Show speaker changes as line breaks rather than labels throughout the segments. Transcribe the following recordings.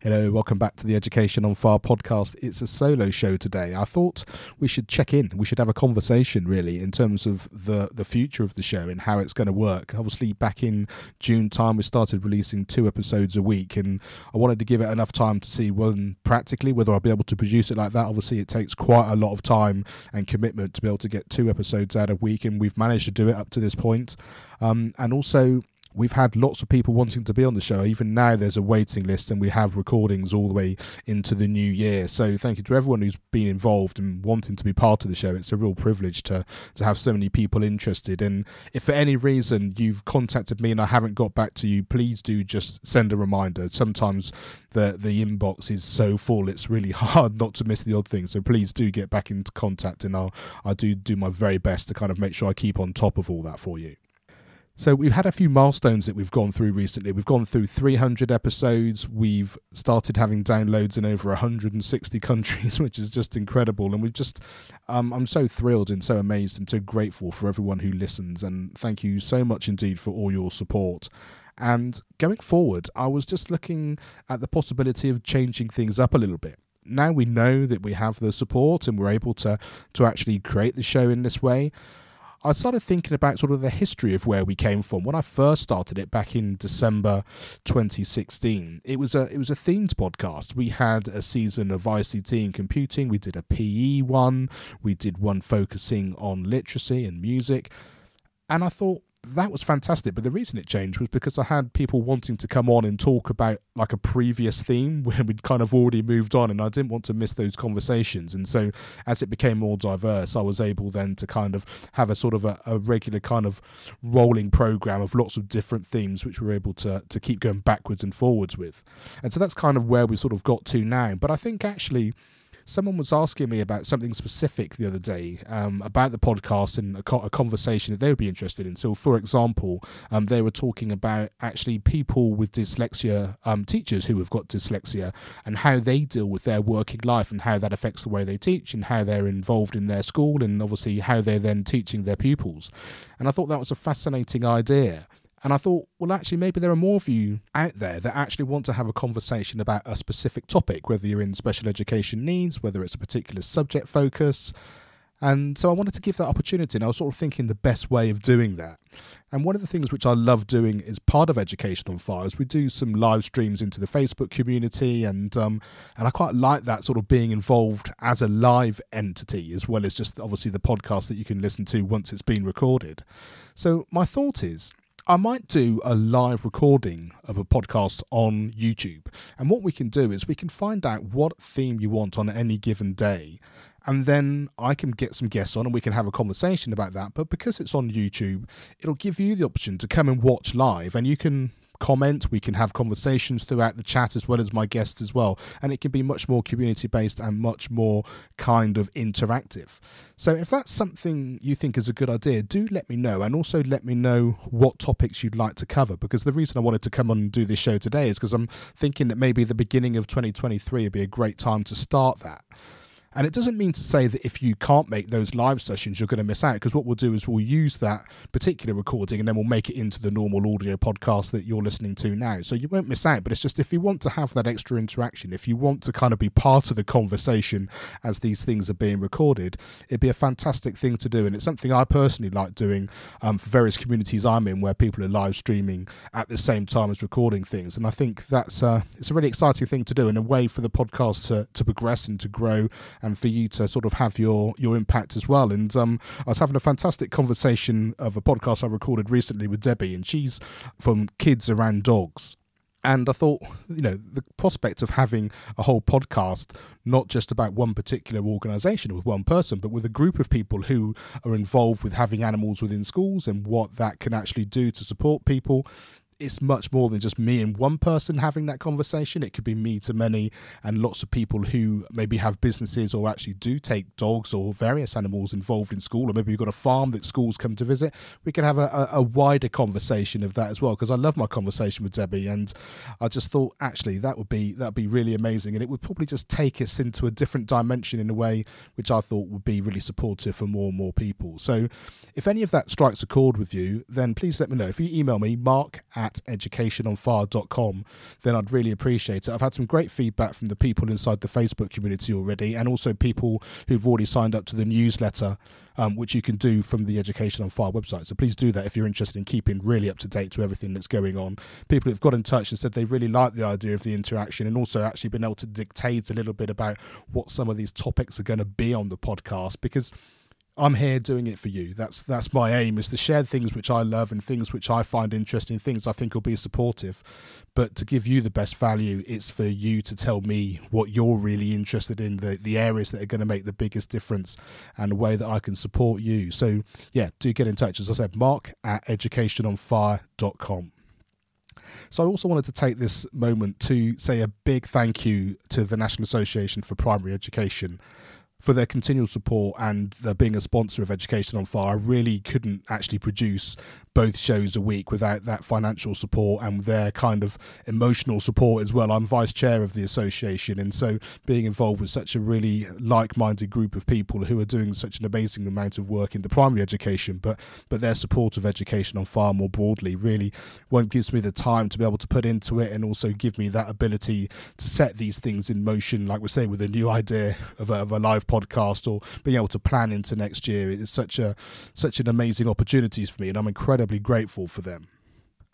Hello, welcome back to the Education on Fire podcast. It's a solo show today. I thought we should check in. We should have a conversation, really, in terms of the the future of the show and how it's going to work. Obviously, back in June time, we started releasing two episodes a week, and I wanted to give it enough time to see when practically whether I'll be able to produce it like that. Obviously, it takes quite a lot of time and commitment to be able to get two episodes out a week, and we've managed to do it up to this point. Um, and also, we've had lots of people wanting to be on the show. Even now, there's a waiting list, and we have recordings all the way into the new year. So, thank you to everyone who's been involved and wanting to be part of the show. It's a real privilege to to have so many people interested. And if for any reason you've contacted me and I haven't got back to you, please do just send a reminder. Sometimes the the inbox is so full, it's really hard not to miss the odd thing. So please do get back into contact, and I'll I do do my very best to kind of make sure I keep on top of all that for you. So we've had a few milestones that we've gone through recently. We've gone through 300 episodes. We've started having downloads in over 160 countries, which is just incredible. And we've just, um, I'm so thrilled and so amazed and so grateful for everyone who listens. And thank you so much indeed for all your support. And going forward, I was just looking at the possibility of changing things up a little bit now we know that we have the support and we're able to to actually create the show in this way I started thinking about sort of the history of where we came from. When I first started it back in December 2016, it was a it was a themed podcast. We had a season of ICT and computing. We did a PE one. We did one focusing on literacy and music. And I thought, that was fantastic. But the reason it changed was because I had people wanting to come on and talk about like a previous theme when we'd kind of already moved on, and I didn't want to miss those conversations. And so, as it became more diverse, I was able then to kind of have a sort of a, a regular kind of rolling program of lots of different themes, which we we're able to to keep going backwards and forwards with. And so that's kind of where we sort of got to now. But I think actually someone was asking me about something specific the other day um, about the podcast and a, co- a, conversation that they would be interested in. So, for example, um, they were talking about actually people with dyslexia, um, teachers who have got dyslexia, and how they deal with their working life and how that affects the way they teach and how they're involved in their school and obviously how they're then teaching their pupils. And I thought that was a fascinating idea. And I thought, well, actually, maybe there are more of you out there that actually want to have a conversation about a specific topic, whether you're in special education needs, whether it's a particular subject focus. And so I wanted to give that opportunity. And I was sort of thinking the best way of doing that. And one of the things which I love doing is part of Education on Fire is we do some live streams into the Facebook community, and um, and I quite like that sort of being involved as a live entity as well as just obviously the podcast that you can listen to once it's been recorded. So my thought is I might do a live recording of a podcast on YouTube. And what we can do is we can find out what theme you want on any given day. And then I can get some guests on and we can have a conversation about that. But because it's on YouTube, it'll give you the option to come and watch live and you can comment. We can have conversations throughout the chat as well as my guests as well. And it can be much more community based and much more kind of interactive. So if that's something you think is a good idea, do let me know. And also let me know what topics you'd like to cover. Because the reason I wanted to come on and do this show today is because I'm thinking that maybe the beginning of 2023 would be a great time to start that. And it doesn't mean to say that if you can't make those live sessions, you're going to miss out. Because what we'll do is we'll use that particular recording and then we'll make it into the normal audio podcast that you're listening to now. So you won't miss out. But it's just if you want to have that extra interaction, if you want to kind of be part of the conversation as these things are being recorded, it'd be a fantastic thing to do. And it's something I personally like doing um, for various communities I'm in where people are live streaming at the same time as recording things. And I think that's uh, it's a really exciting thing to do and a way for the podcast to, to progress and to grow for you to sort of have your your impact as well. And um, I was having a fantastic conversation of a podcast I recorded recently with Debbie, and she's from Kids Around Dogs and I thought, you know, the prospect of having a whole podcast, not just about one particular organisation with one person, but with a group of people who are involved with having animals within schools and what that can actually do to support people, it's much more than just me and one person having that conversation. It could be me to many and lots of people who maybe have businesses or actually do take dogs or various animals involved in school, or maybe you've got a farm that schools come to visit. We can have a, a, wider conversation of that as well because I love my conversation with Debbie, and I just thought actually that would be that would be really amazing, and it would probably just take us into a different dimension in a way which I thought would be really supportive for more and more people. So, if any of that strikes a chord with you, then please let me know. If you email me, mark at at educationonfire.com, then I'd really appreciate it. I've had some great feedback from the people inside the Facebook community already, and also people who've already signed up to the newsletter, um, which you can do from the Education on Fire website. So please do that if you're interested in keeping really up to date to everything that's going on. People have got in touch and said they really like the idea of the interaction and also actually been able to dictate a little bit about what some of these topics are going to be on the podcast because I'm here doing it for you. That's that's my aim is to share things which I love and things which I find interesting, things I think will be supportive. But to give you the best value, it's for you to tell me what you're really interested in, the, the areas that are going to make the biggest difference and the way that I can support you. So yeah, do get in touch. As I said, mark at educationonfire.com. So I also wanted to take this moment to say a big thank you to the National Association for Primary Education for their continual support and their being a sponsor of Education on Fire. I really couldn't actually produce both shows a week without that financial support and their kind of emotional support as well. I'm vice chair of the association, and so being involved with such a really like-minded group of people who are doing such an amazing amount of work in the primary education, but but their support of Education on Fire more broadly really one gives me the time to be able to put into it and also give me that ability to set these things in motion, like we say, with a new idea of a, of a live podcast or being able to plan into next year. It's such a such an amazing opportunities for me, and I'm incredibly grateful for them.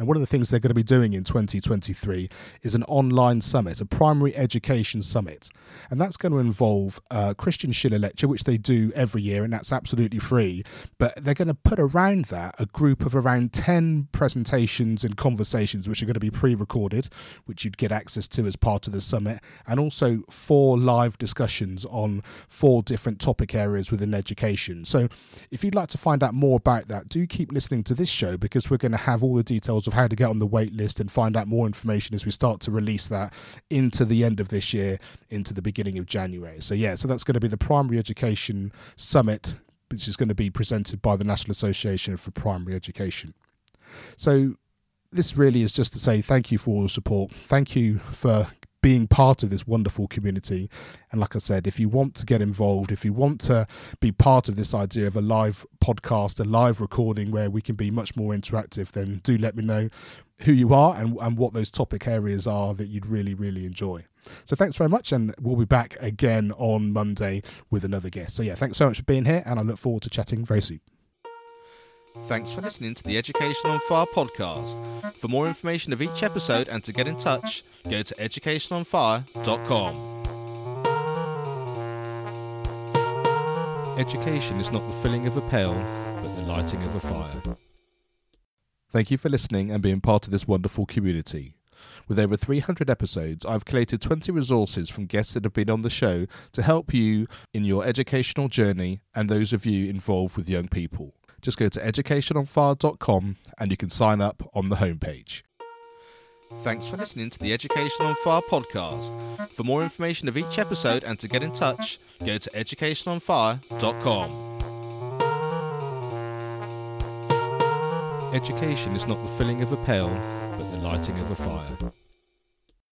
And one of the things they're going to be doing in 2023 is an online summit, a primary education summit. And that's going to involve a Christian Schiller lecture, which they do every year, and that's absolutely free. But they're going to put around that a group of around 10 presentations and conversations, which are going to be pre recorded, which you'd get access to as part of the summit, and also four live discussions on four different topic areas within education. So if you'd like to find out more about that, do keep listening to this show because we're going to have all the details of how to get on the wait list and find out more information as we start to release that into the end of this year, into the beginning of January. So, yeah, so that's going to be the Primary Education Summit, which is going to be presented by the National Association for Primary Education. So, this really is just to say thank you for all the support. Thank you for being part of this wonderful community. And like I said, if you want to get involved, if you want to be part of this idea of a live podcast, a live recording where we can be much more interactive, then do let me know who you are and, and what those topic areas are that you'd really, really enjoy. So thanks very much, and we'll be back again on Monday with another guest. So yeah, thanks so much for being here, and I look forward to chatting very soon.
Thanks for listening to the Education on Fire podcast. For more information of each episode and to get in touch, go to educationonfire.com.
Education is not the filling of a pail, but the lighting of a fire. Thank you for listening and being part of this wonderful community. With over 300 episodes, I've collated 20 resources from guests that have been on the show to help you in your educational journey and those of you involved with young people just go to educationonfire.com and you can sign up on the homepage.
Thanks for listening to the Education on Fire podcast. For more information of each episode and to get in touch, go to educationonfire.com.
Education is not the filling of a pail, but the lighting of a fire.